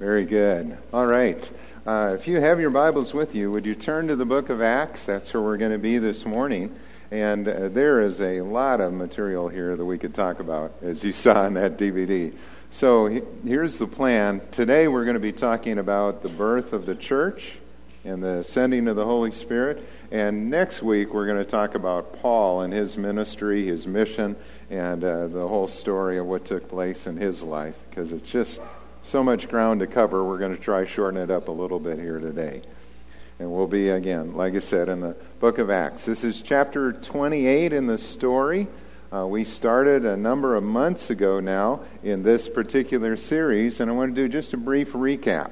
Very good. All right. Uh, if you have your Bibles with you, would you turn to the book of Acts? That's where we're going to be this morning. And uh, there is a lot of material here that we could talk about, as you saw in that DVD. So he, here's the plan. Today we're going to be talking about the birth of the church and the sending of the Holy Spirit. And next week we're going to talk about Paul and his ministry, his mission, and uh, the whole story of what took place in his life, because it's just so much ground to cover, we're going to try shorten it up a little bit here today. And we'll be, again, like I said, in the book of Acts. This is chapter 28 in the story. Uh, we started a number of months ago now in this particular series, and I want to do just a brief recap.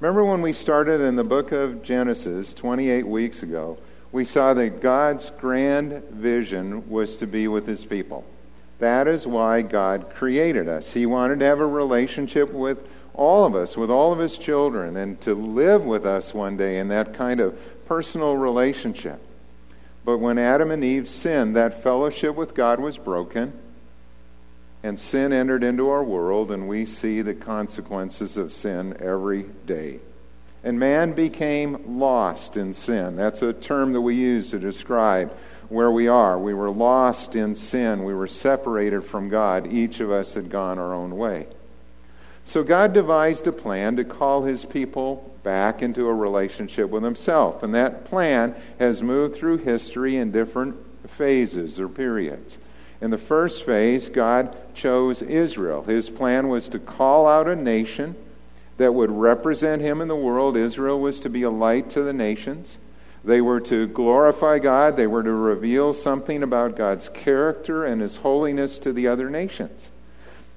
Remember when we started in the book of Genesis 28 weeks ago? We saw that God's grand vision was to be with his people. That is why God created us. He wanted to have a relationship with all of us, with all of His children, and to live with us one day in that kind of personal relationship. But when Adam and Eve sinned, that fellowship with God was broken, and sin entered into our world, and we see the consequences of sin every day. And man became lost in sin. That's a term that we use to describe where we are. We were lost in sin. We were separated from God. Each of us had gone our own way. So God devised a plan to call his people back into a relationship with himself. And that plan has moved through history in different phases or periods. In the first phase, God chose Israel. His plan was to call out a nation that would represent him in the world. Israel was to be a light to the nations. They were to glorify God. They were to reveal something about God's character and His holiness to the other nations.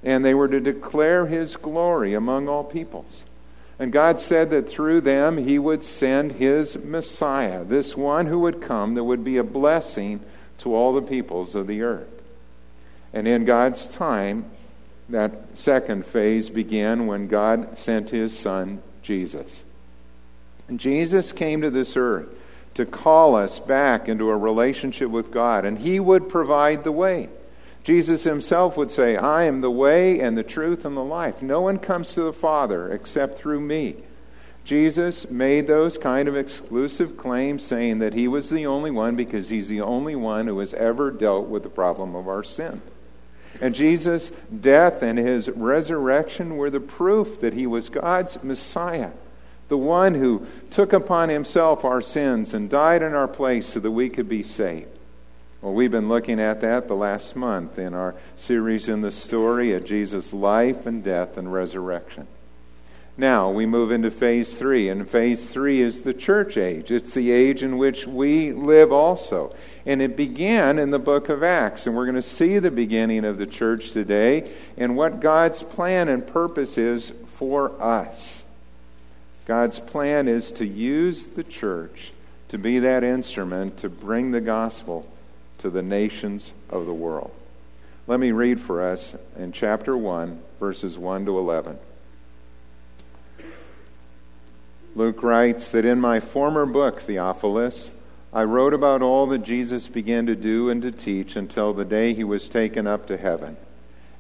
And they were to declare His glory among all peoples. And God said that through them He would send His Messiah, this one who would come that would be a blessing to all the peoples of the earth. And in God's time, that second phase began when God sent His Son, Jesus. And Jesus came to this earth to call us back into a relationship with God, and He would provide the way. Jesus himself would say, I am the way and the truth and the life. No one comes to the Father except through me. Jesus made those kind of exclusive claims, saying that he was the only one because he's the only one who has ever dealt with the problem of our sin. And Jesus' death and his resurrection were the proof that he was God's Messiah the one who took upon himself our sins and died in our place so that we could be saved. Well, we've been looking at that the last month in our series in the story of Jesus' life and death and resurrection. Now we move into phase three, and phase three is the church age. It's the age in which we live also. And it began in the book of Acts, and we're going to see the beginning of the church today and what God's plan and purpose is for us. God's plan is to use the church to be that instrument to bring the gospel to the nations of the world. Let me read for us in chapter 1, verses 1 to 11. Luke writes that in my former book, Theophilus, I wrote about all that Jesus began to do and to teach until the day he was taken up to heaven.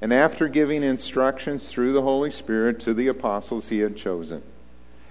And after giving instructions through the Holy Spirit to the apostles he had chosen,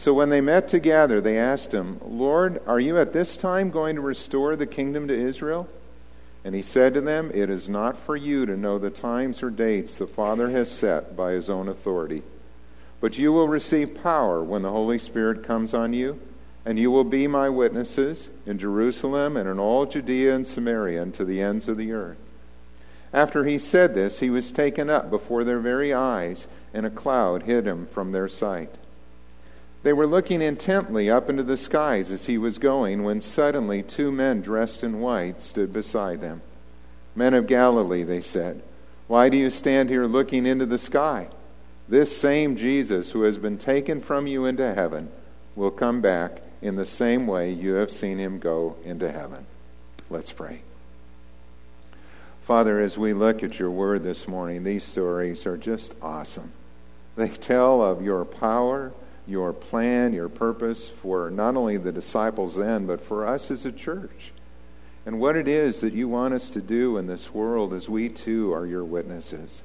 So when they met together, they asked him, Lord, are you at this time going to restore the kingdom to Israel? And he said to them, It is not for you to know the times or dates the Father has set by his own authority. But you will receive power when the Holy Spirit comes on you, and you will be my witnesses in Jerusalem and in all Judea and Samaria and to the ends of the earth. After he said this, he was taken up before their very eyes, and a cloud hid him from their sight. They were looking intently up into the skies as he was going when suddenly two men dressed in white stood beside them. Men of Galilee, they said, why do you stand here looking into the sky? this same Jesus who has been taken from you into heaven will come back in the same way you have seen him go into heaven. Let's pray. Father, as we look at your word this morning, these stories are just awesome. They tell of your power, your plan, your purpose for not only the disciples then, but for us as a church. And what it is that you want us to do in this world as we too are your witnesses.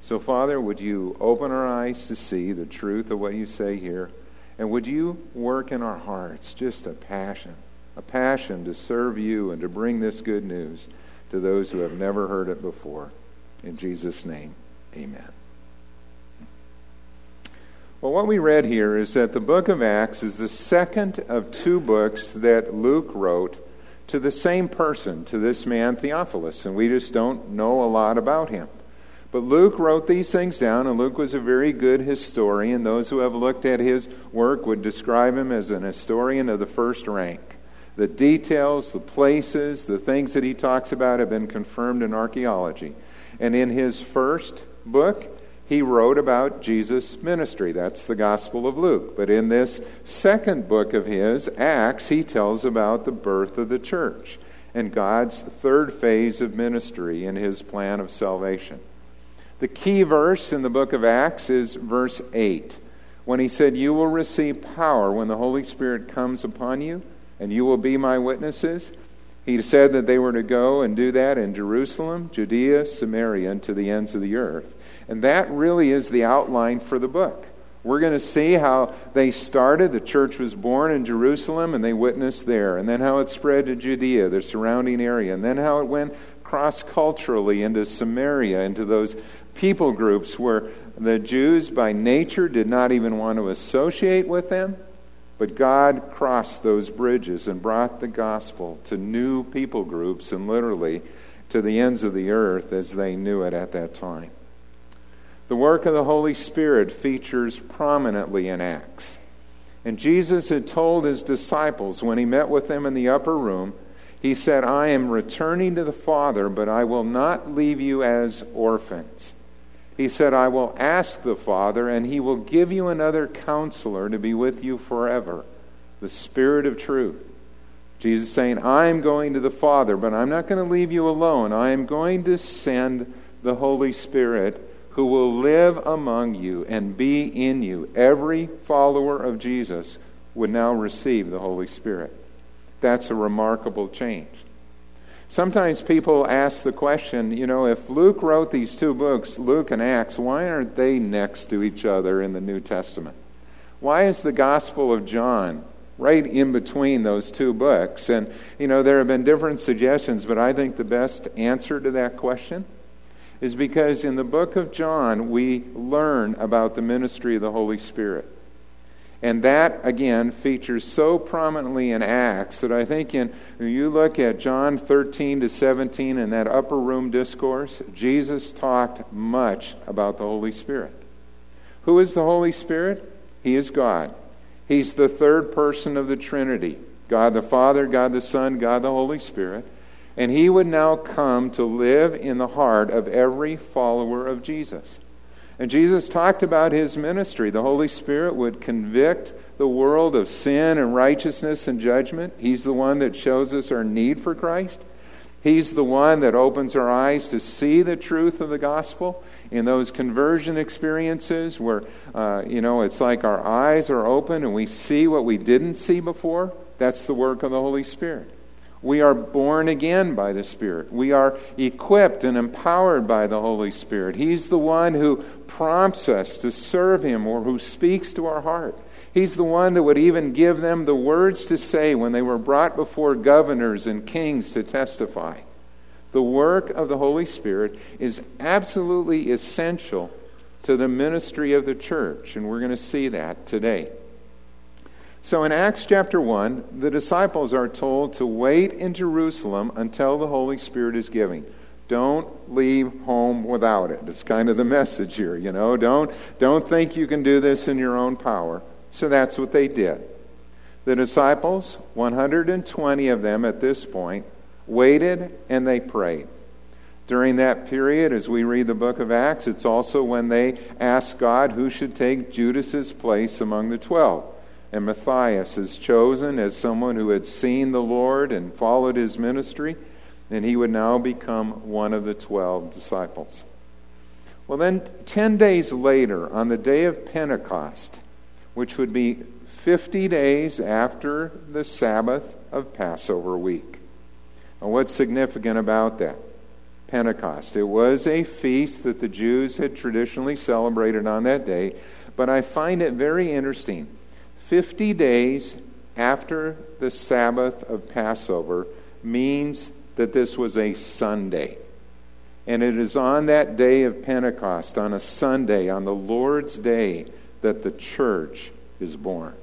So, Father, would you open our eyes to see the truth of what you say here? And would you work in our hearts just a passion, a passion to serve you and to bring this good news to those who have never heard it before? In Jesus' name, amen. Well, what we read here is that the book of Acts is the second of two books that Luke wrote to the same person, to this man Theophilus, and we just don't know a lot about him. But Luke wrote these things down, and Luke was a very good historian. Those who have looked at his work would describe him as an historian of the first rank. The details, the places, the things that he talks about have been confirmed in archaeology. And in his first book, he wrote about Jesus' ministry. That's the Gospel of Luke. But in this second book of his, Acts, he tells about the birth of the church and God's third phase of ministry in his plan of salvation. The key verse in the book of Acts is verse 8, when he said, You will receive power when the Holy Spirit comes upon you, and you will be my witnesses. He said that they were to go and do that in Jerusalem, Judea, Samaria, and to the ends of the earth. And that really is the outline for the book. We're going to see how they started. The church was born in Jerusalem and they witnessed there. And then how it spread to Judea, the surrounding area. And then how it went cross culturally into Samaria, into those people groups where the Jews by nature did not even want to associate with them. But God crossed those bridges and brought the gospel to new people groups and literally to the ends of the earth as they knew it at that time. The work of the Holy Spirit features prominently in Acts. And Jesus had told his disciples when he met with them in the upper room, he said, I am returning to the Father, but I will not leave you as orphans. He said, I will ask the Father, and he will give you another counselor to be with you forever, the Spirit of truth. Jesus saying, I am going to the Father, but I'm not going to leave you alone. I am going to send the Holy Spirit who will live among you and be in you. Every follower of Jesus would now receive the Holy Spirit. That's a remarkable change. Sometimes people ask the question, you know, if Luke wrote these two books, Luke and Acts, why aren't they next to each other in the New Testament? Why is the Gospel of John right in between those two books? And, you know, there have been different suggestions, but I think the best answer to that question is because in the book of John, we learn about the ministry of the Holy Spirit. And that, again, features so prominently in Acts that I think in, when you look at John 13 to 17 in that upper room discourse, Jesus talked much about the Holy Spirit. Who is the Holy Spirit? He is God. He's the third person of the Trinity God the Father, God the Son, God the Holy Spirit. And he would now come to live in the heart of every follower of Jesus. And Jesus talked about his ministry. The Holy Spirit would convict the world of sin and righteousness and judgment. He's the one that shows us our need for Christ. He's the one that opens our eyes to see the truth of the gospel in those conversion experiences where, uh, you know, it's like our eyes are open and we see what we didn't see before. That's the work of the Holy Spirit. We are born again by the Spirit. We are equipped and empowered by the Holy Spirit. He's the one who prompts us to serve Him or who speaks to our heart. He's the one that would even give them the words to say when they were brought before governors and kings to testify. The work of the Holy Spirit is absolutely essential to the ministry of the church, and we're going to see that today. So in Acts chapter 1, the disciples are told to wait in Jerusalem until the Holy Spirit is giving. Don't leave home without it. It's kind of the message here, you know. Don't, don't think you can do this in your own power. So that's what they did. The disciples, 120 of them at this point, waited and they prayed. During that period, as we read the book of Acts, it's also when they ask God who should take Judas's place among the twelve. And Matthias is chosen as someone who had seen the Lord and followed his ministry, and he would now become one of the twelve disciples. Well, then, 10 days later, on the day of Pentecost, which would be 50 days after the Sabbath of Passover week. Now, what's significant about that? Pentecost. It was a feast that the Jews had traditionally celebrated on that day, but I find it very interesting. 50 days after the Sabbath of Passover means that this was a Sunday. And it is on that day of Pentecost, on a Sunday, on the Lord's day, that the church is born.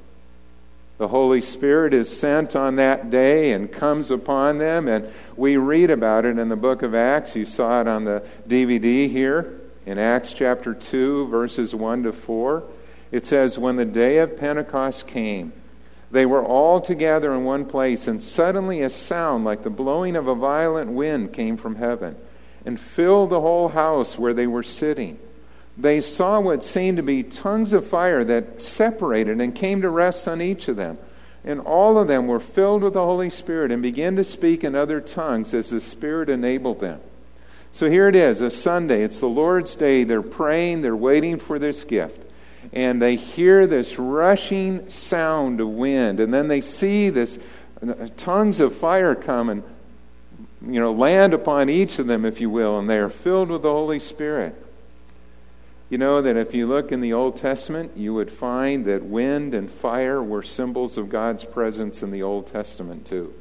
The Holy Spirit is sent on that day and comes upon them, and we read about it in the book of Acts. You saw it on the DVD here in Acts chapter 2, verses 1 to 4. It says, When the day of Pentecost came, they were all together in one place, and suddenly a sound like the blowing of a violent wind came from heaven and filled the whole house where they were sitting. They saw what seemed to be tongues of fire that separated and came to rest on each of them. And all of them were filled with the Holy Spirit and began to speak in other tongues as the Spirit enabled them. So here it is, a Sunday. It's the Lord's Day. They're praying, they're waiting for this gift. And they hear this rushing sound of wind. And then they see this uh, tongues of fire come and you know, land upon each of them, if you will, and they are filled with the Holy Spirit. You know that if you look in the Old Testament, you would find that wind and fire were symbols of God's presence in the Old Testament, too.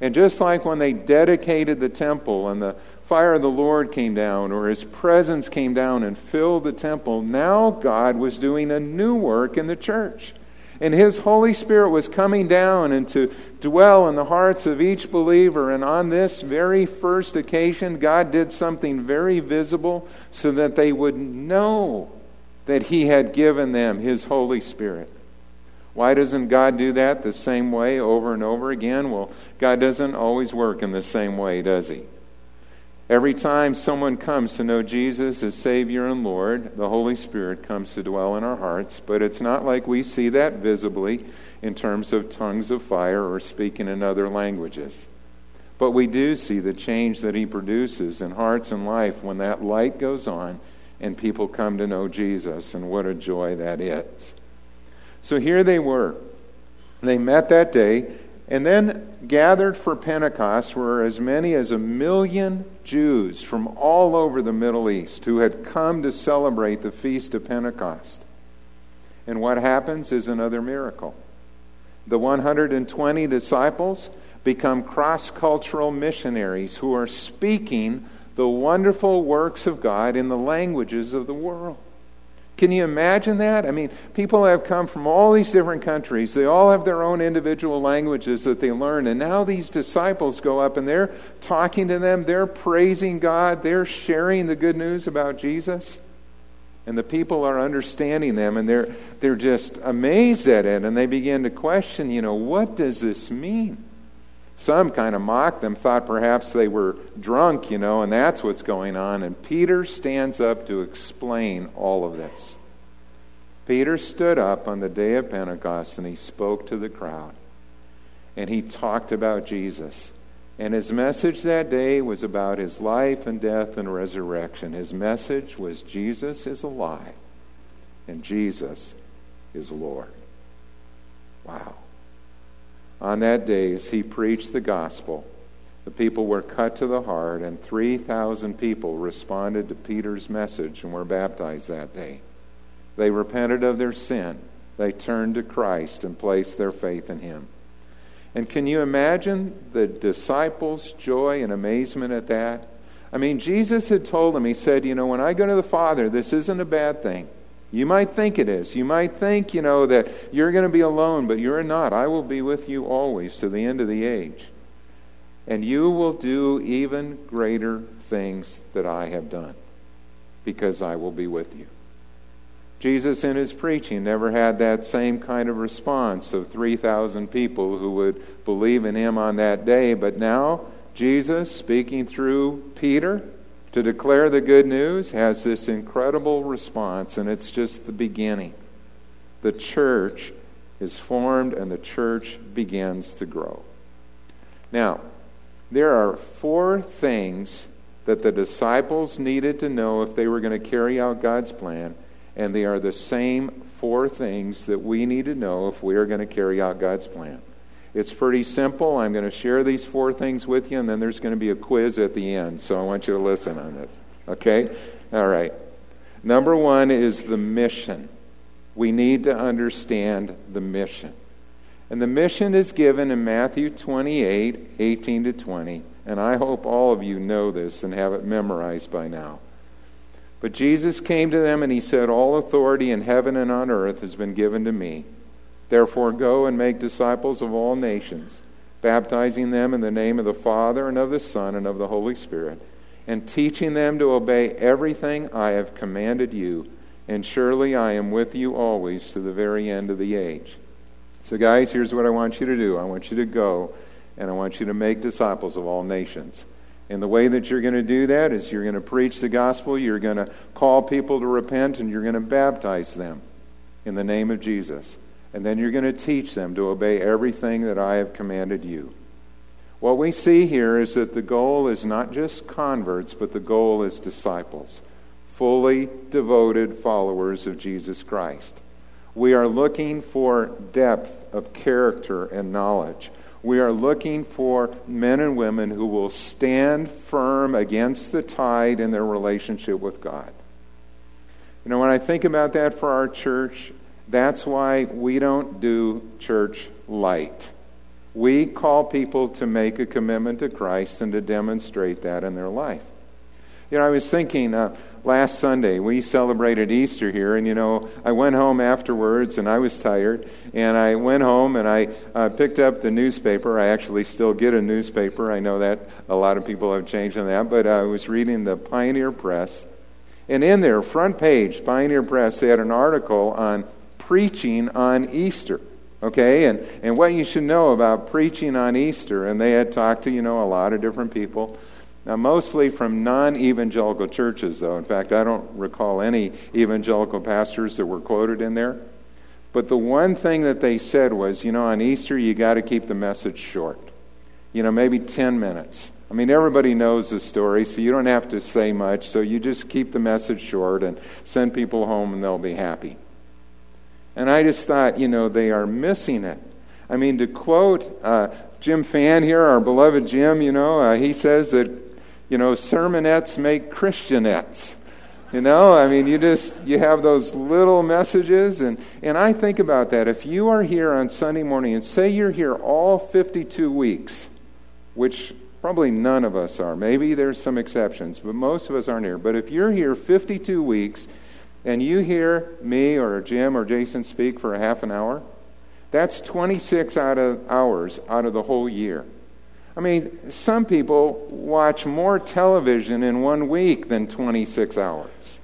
And just like when they dedicated the temple and the fire of the Lord came down, or his presence came down and filled the temple, now God was doing a new work in the church. And His Holy Spirit was coming down and to dwell in the hearts of each believer. And on this very first occasion, God did something very visible so that they would know that He had given them His Holy Spirit. Why doesn't God do that the same way over and over again? Well, God doesn't always work in the same way, does He? Every time someone comes to know Jesus as Savior and Lord, the Holy Spirit comes to dwell in our hearts. But it's not like we see that visibly in terms of tongues of fire or speaking in other languages. But we do see the change that He produces in hearts and life when that light goes on and people come to know Jesus, and what a joy that is. So here they were. They met that day, and then gathered for Pentecost were as many as a million Jews from all over the Middle East who had come to celebrate the feast of Pentecost. And what happens is another miracle. The 120 disciples become cross cultural missionaries who are speaking the wonderful works of God in the languages of the world. Can you imagine that? I mean, people have come from all these different countries. They all have their own individual languages that they learn. And now these disciples go up and they're talking to them. They're praising God. They're sharing the good news about Jesus. And the people are understanding them and they're, they're just amazed at it. And they begin to question, you know, what does this mean? Some kind of mocked them, thought perhaps they were drunk, you know, and that's what's going on. And Peter stands up to explain all of this. Peter stood up on the day of Pentecost and he spoke to the crowd. And he talked about Jesus. And his message that day was about his life and death and resurrection. His message was Jesus is alive and Jesus is Lord. Wow. On that day, as he preached the gospel, the people were cut to the heart, and 3,000 people responded to Peter's message and were baptized that day. They repented of their sin. They turned to Christ and placed their faith in him. And can you imagine the disciples' joy and amazement at that? I mean, Jesus had told them, He said, You know, when I go to the Father, this isn't a bad thing. You might think it is. You might think, you know, that you're going to be alone, but you're not. I will be with you always to the end of the age. And you will do even greater things that I have done because I will be with you. Jesus, in his preaching, never had that same kind of response of 3,000 people who would believe in him on that day, but now Jesus, speaking through Peter to declare the good news, has this incredible response, and it's just the beginning. The church is formed and the church begins to grow. Now, there are four things that the disciples needed to know if they were going to carry out God's plan, and they are the same four things that we need to know if we are going to carry out God's plan. It's pretty simple. I'm going to share these four things with you, and then there's going to be a quiz at the end, so I want you to listen on this. Okay? All right. Number one is the mission. We need to understand the mission. And the mission is given in Matthew 28 18 to 20. And I hope all of you know this and have it memorized by now. But Jesus came to them and he said, All authority in heaven and on earth has been given to me. Therefore, go and make disciples of all nations, baptizing them in the name of the Father and of the Son and of the Holy Spirit, and teaching them to obey everything I have commanded you. And surely I am with you always to the very end of the age. So, guys, here's what I want you to do I want you to go and I want you to make disciples of all nations. And the way that you're going to do that is you're going to preach the gospel, you're going to call people to repent, and you're going to baptize them in the name of Jesus. And then you're going to teach them to obey everything that I have commanded you. What we see here is that the goal is not just converts, but the goal is disciples, fully devoted followers of Jesus Christ. We are looking for depth of character and knowledge. We are looking for men and women who will stand firm against the tide in their relationship with God. You know, when I think about that for our church, that's why we don't do church light. We call people to make a commitment to Christ and to demonstrate that in their life. You know, I was thinking, uh, last Sunday. We celebrated Easter here, and you know, I went home afterwards and I was tired. And I went home and I uh, picked up the newspaper. I actually still get a newspaper. I know that a lot of people have changed on that, but I was reading the Pioneer Press. And in their front page, Pioneer Press, they had an article on preaching on Easter. Okay, and, and what you should know about preaching on Easter. And they had talked to, you know, a lot of different people. Now, mostly from non evangelical churches, though. In fact, I don't recall any evangelical pastors that were quoted in there. But the one thing that they said was, you know, on Easter, you got to keep the message short. You know, maybe 10 minutes. I mean, everybody knows the story, so you don't have to say much. So you just keep the message short and send people home, and they'll be happy. And I just thought, you know, they are missing it. I mean, to quote uh, Jim Fan here, our beloved Jim, you know, uh, he says that you know, sermonettes make Christianettes. You know, I mean, you just you have those little messages, and and I think about that. If you are here on Sunday morning, and say you're here all 52 weeks, which probably none of us are. Maybe there's some exceptions, but most of us aren't here. But if you're here 52 weeks, and you hear me or Jim or Jason speak for a half an hour, that's 26 out of hours out of the whole year. I mean, some people watch more television in one week than 26 hours.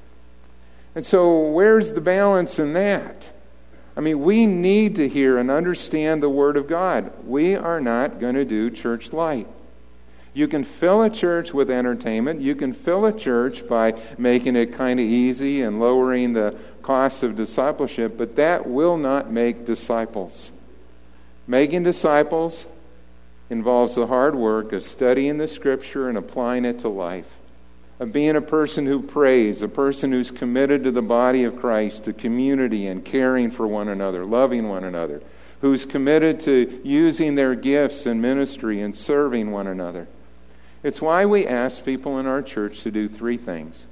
And so, where's the balance in that? I mean, we need to hear and understand the Word of God. We are not going to do church light. You can fill a church with entertainment. You can fill a church by making it kind of easy and lowering the cost of discipleship, but that will not make disciples. Making disciples involves the hard work of studying the Scripture and applying it to life, of being a person who prays, a person who's committed to the body of Christ, to community and caring for one another, loving one another, who's committed to using their gifts in ministry and serving one another. It's why we ask people in our church to do three things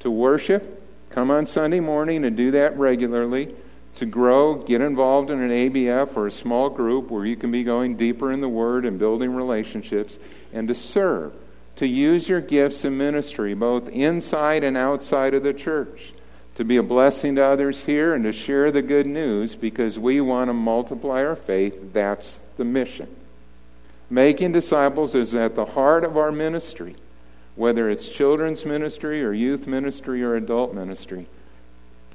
to worship, come on Sunday morning and do that regularly to grow, get involved in an ABF or a small group where you can be going deeper in the Word and building relationships, and to serve, to use your gifts in ministry, both inside and outside of the church, to be a blessing to others here and to share the good news because we want to multiply our faith. That's the mission. Making disciples is at the heart of our ministry, whether it's children's ministry or youth ministry or adult ministry.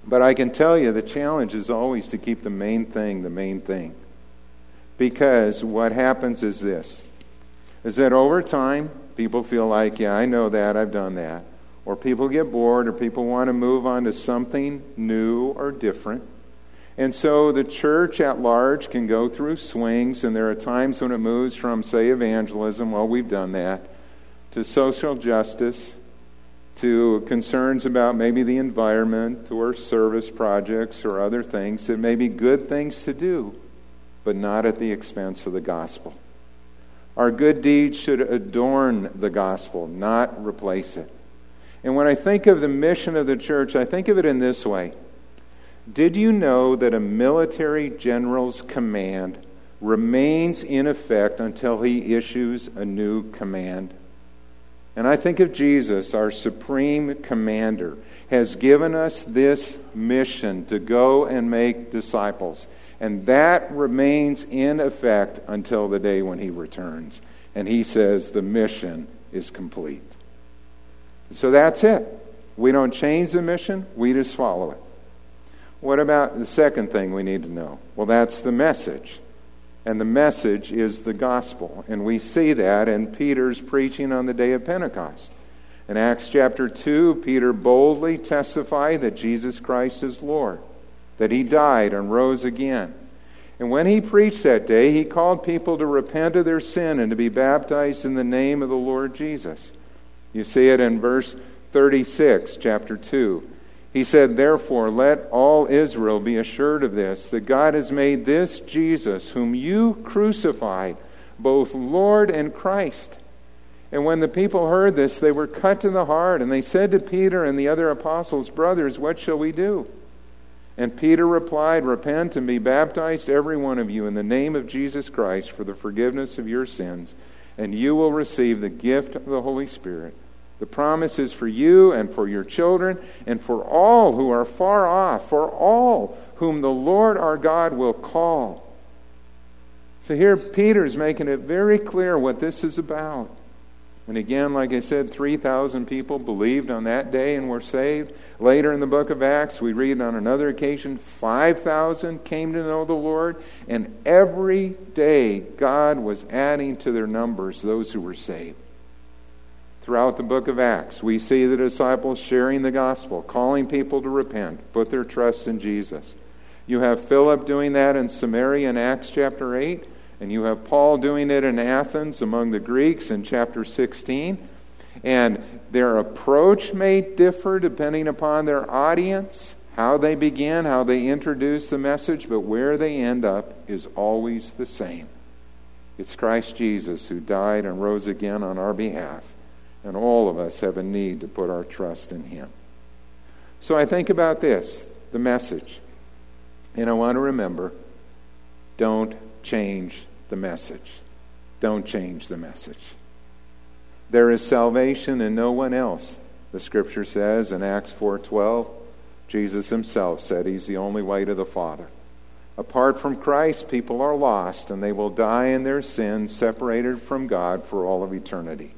But I can tell you the challenge is always to keep the main thing the main thing. Because what happens is this is that over time, people feel like, yeah, I know that, I've done that. Or people get bored, or people want to move on to something new or different. And so the church at large can go through swings, and there are times when it moves from, say, evangelism, well, we've done that, to social justice, to concerns about maybe the environment or service projects or other things that may be good things to do, but not at the expense of the gospel. Our good deeds should adorn the gospel, not replace it. And when I think of the mission of the church, I think of it in this way Did you know that a military general's command remains in effect until he issues a new command? And I think of Jesus, our supreme commander, has given us this mission to go and make disciples. And that remains in effect until the day when he returns. And he says the mission is complete. So that's it. We don't change the mission, we just follow it. What about the second thing we need to know? Well, that's the message. And the message is the gospel. And we see that in Peter's preaching on the day of Pentecost. In Acts chapter 2, Peter boldly testified that Jesus Christ is Lord, that he died and rose again. And when he preached that day, he called people to repent of their sin and to be baptized in the name of the Lord Jesus. You see it in verse 36, chapter 2. He said, Therefore, let all Israel be assured of this, that God has made this Jesus, whom you crucified, both Lord and Christ. And when the people heard this, they were cut to the heart, and they said to Peter and the other apostles, Brothers, what shall we do? And Peter replied, Repent and be baptized, every one of you, in the name of Jesus Christ for the forgiveness of your sins, and you will receive the gift of the Holy Spirit. The promise is for you and for your children and for all who are far off, for all whom the Lord our God will call. So here Peter's making it very clear what this is about. And again, like I said, 3,000 people believed on that day and were saved. Later in the book of Acts, we read on another occasion 5,000 came to know the Lord. And every day, God was adding to their numbers those who were saved throughout the book of Acts. We see the disciples sharing the gospel, calling people to repent, put their trust in Jesus. You have Philip doing that in Samaria in Acts chapter 8, and you have Paul doing it in Athens among the Greeks in chapter 16. And their approach may differ depending upon their audience, how they begin, how they introduce the message, but where they end up is always the same. It's Christ Jesus who died and rose again on our behalf and all of us have a need to put our trust in Him. So I think about this the message. And I want to remember don't change the message. Don't change the message. There is salvation in no one else. The scripture says in Acts 4:12, Jesus himself said he's the only way to the Father. Apart from Christ, people are lost and they will die in their sins, separated from God for all of eternity.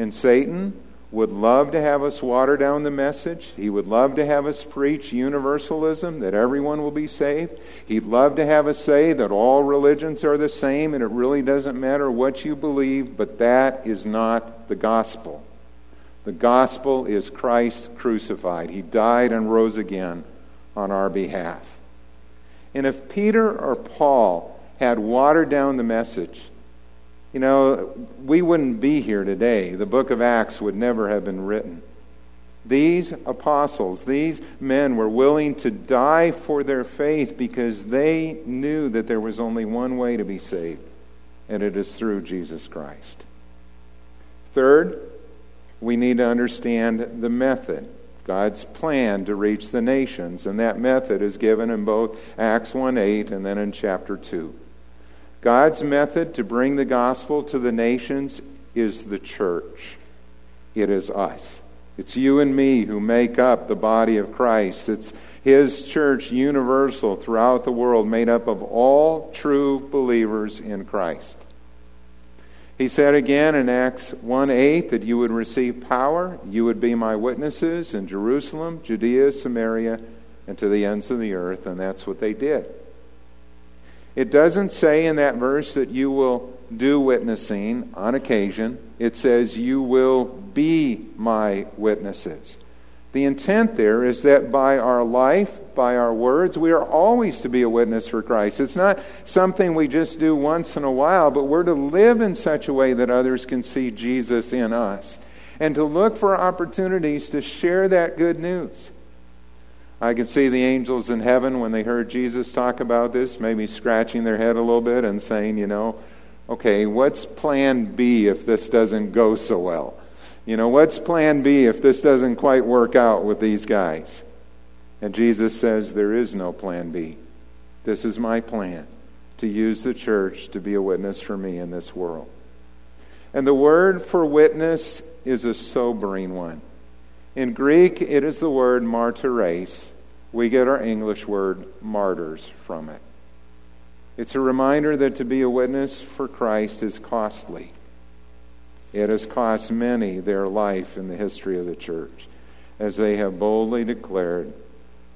And Satan would love to have us water down the message. He would love to have us preach universalism, that everyone will be saved. He'd love to have us say that all religions are the same and it really doesn't matter what you believe, but that is not the gospel. The gospel is Christ crucified. He died and rose again on our behalf. And if Peter or Paul had watered down the message, you know, we wouldn't be here today. The book of Acts would never have been written. These apostles, these men were willing to die for their faith because they knew that there was only one way to be saved, and it is through Jesus Christ. Third, we need to understand the method, God's plan to reach the nations, and that method is given in both Acts 1 8 and then in chapter 2. God's method to bring the gospel to the nations is the church. It is us. It's you and me who make up the body of Christ. It's his church, universal throughout the world, made up of all true believers in Christ. He said again in Acts 1 8 that you would receive power, you would be my witnesses in Jerusalem, Judea, Samaria, and to the ends of the earth, and that's what they did. It doesn't say in that verse that you will do witnessing on occasion. It says you will be my witnesses. The intent there is that by our life, by our words, we are always to be a witness for Christ. It's not something we just do once in a while, but we're to live in such a way that others can see Jesus in us and to look for opportunities to share that good news. I could see the angels in heaven when they heard Jesus talk about this, maybe scratching their head a little bit and saying, you know, okay, what's plan B if this doesn't go so well? You know, what's plan B if this doesn't quite work out with these guys? And Jesus says, there is no plan B. This is my plan to use the church to be a witness for me in this world. And the word for witness is a sobering one. In Greek, it is the word martyres. We get our English word martyrs from it. It's a reminder that to be a witness for Christ is costly. It has cost many their life in the history of the church, as they have boldly declared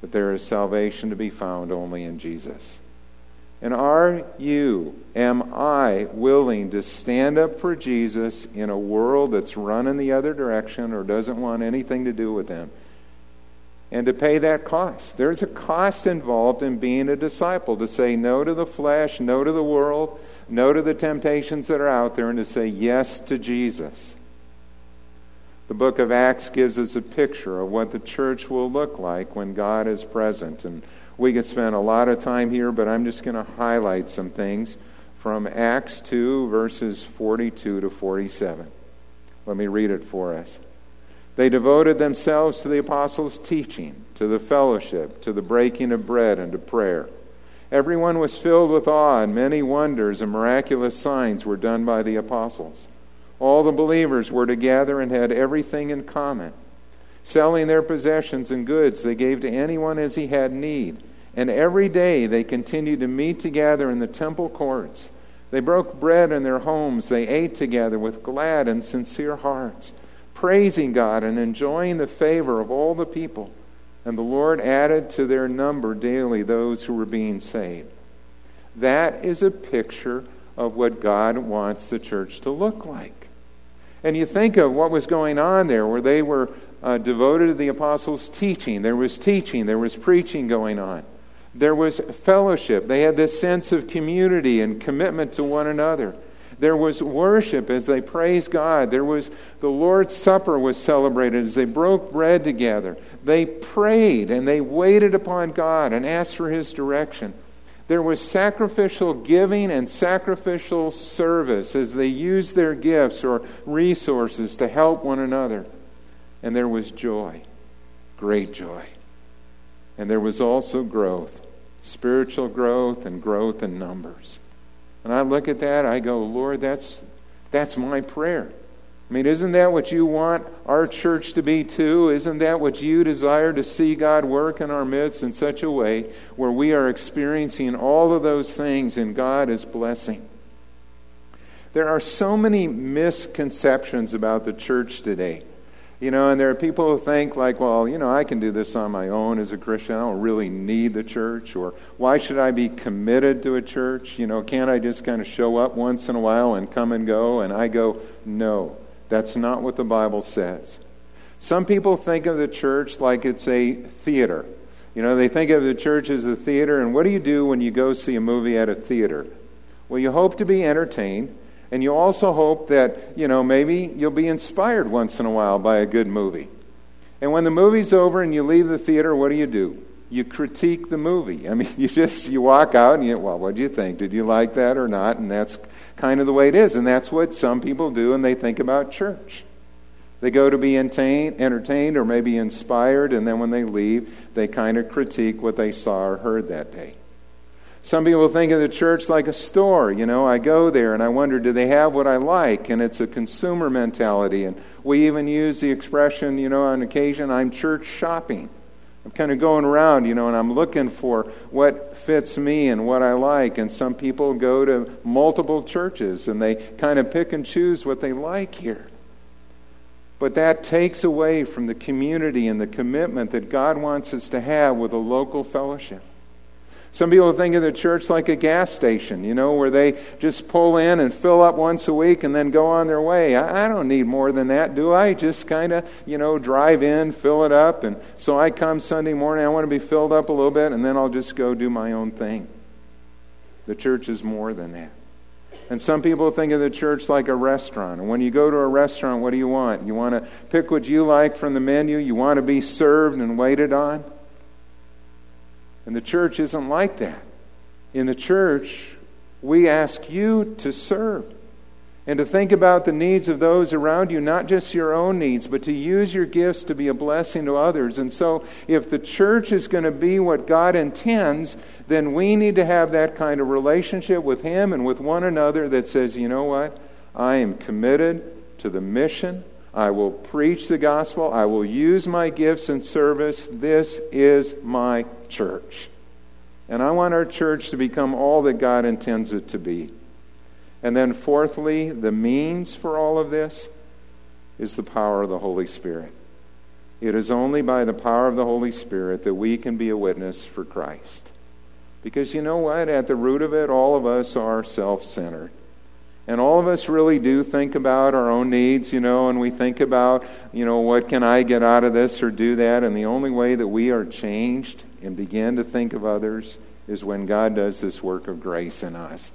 that there is salvation to be found only in Jesus. And are you, am I willing to stand up for Jesus in a world that's running the other direction or doesn't want anything to do with him? And to pay that cost. There's a cost involved in being a disciple to say no to the flesh, no to the world, no to the temptations that are out there, and to say yes to Jesus. The book of Acts gives us a picture of what the church will look like when God is present. And we could spend a lot of time here, but I'm just going to highlight some things from Acts 2, verses 42 to 47. Let me read it for us. They devoted themselves to the apostles' teaching, to the fellowship, to the breaking of bread, and to prayer. Everyone was filled with awe, and many wonders and miraculous signs were done by the apostles. All the believers were together and had everything in common. Selling their possessions and goods, they gave to anyone as he had need. And every day they continued to meet together in the temple courts. They broke bread in their homes. They ate together with glad and sincere hearts, praising God and enjoying the favor of all the people. And the Lord added to their number daily those who were being saved. That is a picture of what God wants the church to look like. And you think of what was going on there, where they were uh, devoted to the apostles' teaching. There was teaching, there was preaching going on. There was fellowship. They had this sense of community and commitment to one another. There was worship as they praised God. There was the Lord's Supper was celebrated as they broke bread together. They prayed and they waited upon God and asked for his direction. There was sacrificial giving and sacrificial service as they used their gifts or resources to help one another. And there was joy, great joy. And there was also growth, spiritual growth and growth in numbers. And I look at that, I go, Lord, that's, that's my prayer. I mean, isn't that what you want our church to be too? Isn't that what you desire to see God work in our midst in such a way where we are experiencing all of those things and God is blessing? There are so many misconceptions about the church today. You know, and there are people who think, like, well, you know, I can do this on my own as a Christian. I don't really need the church. Or why should I be committed to a church? You know, can't I just kind of show up once in a while and come and go? And I go, no, that's not what the Bible says. Some people think of the church like it's a theater. You know, they think of the church as a theater, and what do you do when you go see a movie at a theater? Well, you hope to be entertained. And you also hope that, you know, maybe you'll be inspired once in a while by a good movie. And when the movie's over and you leave the theater, what do you do? You critique the movie. I mean, you just you walk out and you well, what do you think? Did you like that or not? And that's kind of the way it is. And that's what some people do and they think about church. They go to be entertained or maybe inspired, and then when they leave, they kind of critique what they saw or heard that day. Some people think of the church like a store. You know, I go there and I wonder, do they have what I like? And it's a consumer mentality. And we even use the expression, you know, on occasion, I'm church shopping. I'm kind of going around, you know, and I'm looking for what fits me and what I like. And some people go to multiple churches and they kind of pick and choose what they like here. But that takes away from the community and the commitment that God wants us to have with a local fellowship. Some people think of the church like a gas station, you know, where they just pull in and fill up once a week and then go on their way. I, I don't need more than that, do I? Just kind of, you know, drive in, fill it up. And so I come Sunday morning, I want to be filled up a little bit, and then I'll just go do my own thing. The church is more than that. And some people think of the church like a restaurant. And when you go to a restaurant, what do you want? You want to pick what you like from the menu, you want to be served and waited on. And the church isn't like that. In the church, we ask you to serve and to think about the needs of those around you, not just your own needs, but to use your gifts to be a blessing to others. And so, if the church is going to be what God intends, then we need to have that kind of relationship with Him and with one another that says, you know what? I am committed to the mission. I will preach the gospel. I will use my gifts in service. This is my church. And I want our church to become all that God intends it to be. And then, fourthly, the means for all of this is the power of the Holy Spirit. It is only by the power of the Holy Spirit that we can be a witness for Christ. Because you know what? At the root of it, all of us are self centered. And all of us really do think about our own needs, you know, and we think about, you know, what can I get out of this or do that? And the only way that we are changed and begin to think of others is when God does this work of grace in us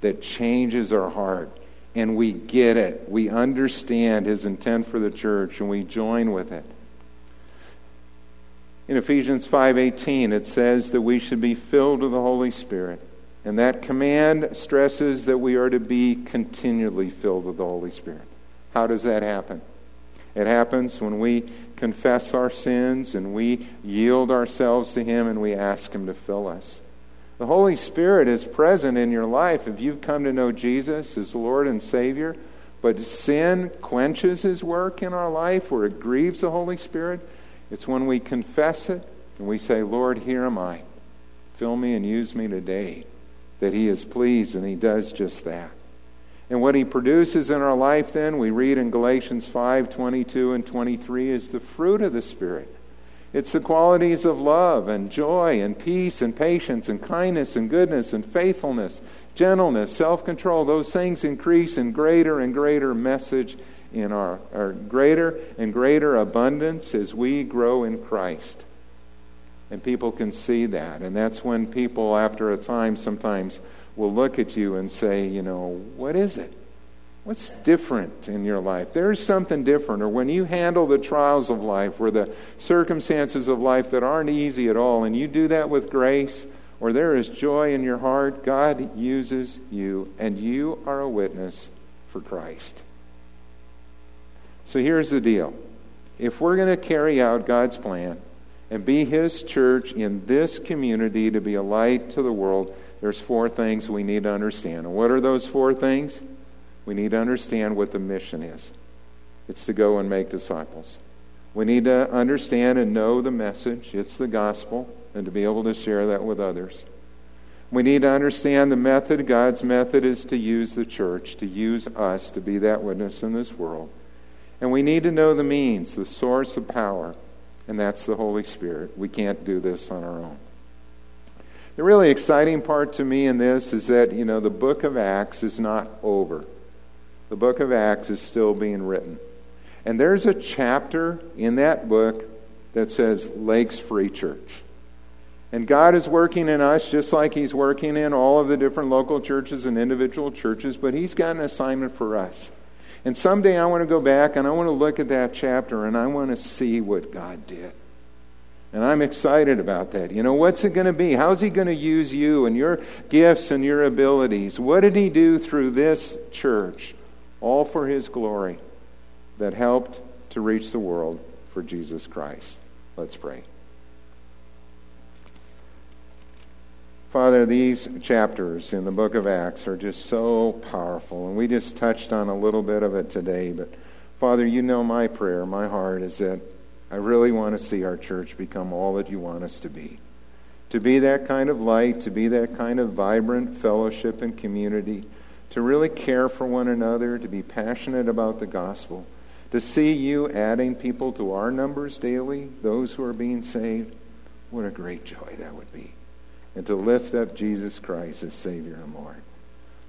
that changes our heart. And we get it. We understand His intent for the church and we join with it. In Ephesians 5:18 it says that we should be filled with the Holy Spirit. And that command stresses that we are to be continually filled with the Holy Spirit. How does that happen? It happens when we confess our sins and we yield ourselves to Him and we ask Him to fill us. The Holy Spirit is present in your life if you've come to know Jesus as Lord and Savior, but sin quenches His work in our life or it grieves the Holy Spirit. It's when we confess it and we say, Lord, here am I. Fill me and use me today that he is pleased, and he does just that. And what he produces in our life, then, we read in Galatians 5 22 and 23, is the fruit of the Spirit. It's the qualities of love and joy and peace and patience and kindness and goodness and faithfulness, gentleness, self control. Those things increase in greater and greater message in our, our greater and greater abundance as we grow in Christ. And people can see that. And that's when people, after a time, sometimes will look at you and say, you know, what is it? What's different in your life? There's something different. Or when you handle the trials of life or the circumstances of life that aren't easy at all, and you do that with grace, or there is joy in your heart, God uses you, and you are a witness for Christ. So here's the deal if we're going to carry out God's plan, and be His church in this community to be a light to the world, there's four things we need to understand. And what are those four things? We need to understand what the mission is it's to go and make disciples. We need to understand and know the message, it's the gospel, and to be able to share that with others. We need to understand the method. God's method is to use the church, to use us to be that witness in this world. And we need to know the means, the source of power and that's the Holy Spirit. We can't do this on our own. The really exciting part to me in this is that, you know, the book of Acts is not over. The book of Acts is still being written. And there's a chapter in that book that says Lakes Free Church. And God is working in us just like He's working in all of the different local churches and individual churches, but He's got an assignment for us. And someday I want to go back and I want to look at that chapter and I want to see what God did. And I'm excited about that. You know, what's it going to be? How's He going to use you and your gifts and your abilities? What did He do through this church, all for His glory, that helped to reach the world for Jesus Christ? Let's pray. Father, these chapters in the book of Acts are just so powerful, and we just touched on a little bit of it today. But Father, you know my prayer, my heart is that I really want to see our church become all that you want us to be. To be that kind of light, to be that kind of vibrant fellowship and community, to really care for one another, to be passionate about the gospel, to see you adding people to our numbers daily, those who are being saved. What a great joy that would be. And to lift up Jesus Christ as Savior and Lord.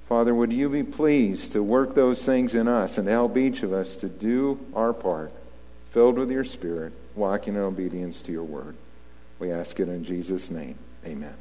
Father, would you be pleased to work those things in us and help each of us to do our part, filled with your Spirit, walking in obedience to your word. We ask it in Jesus' name. Amen.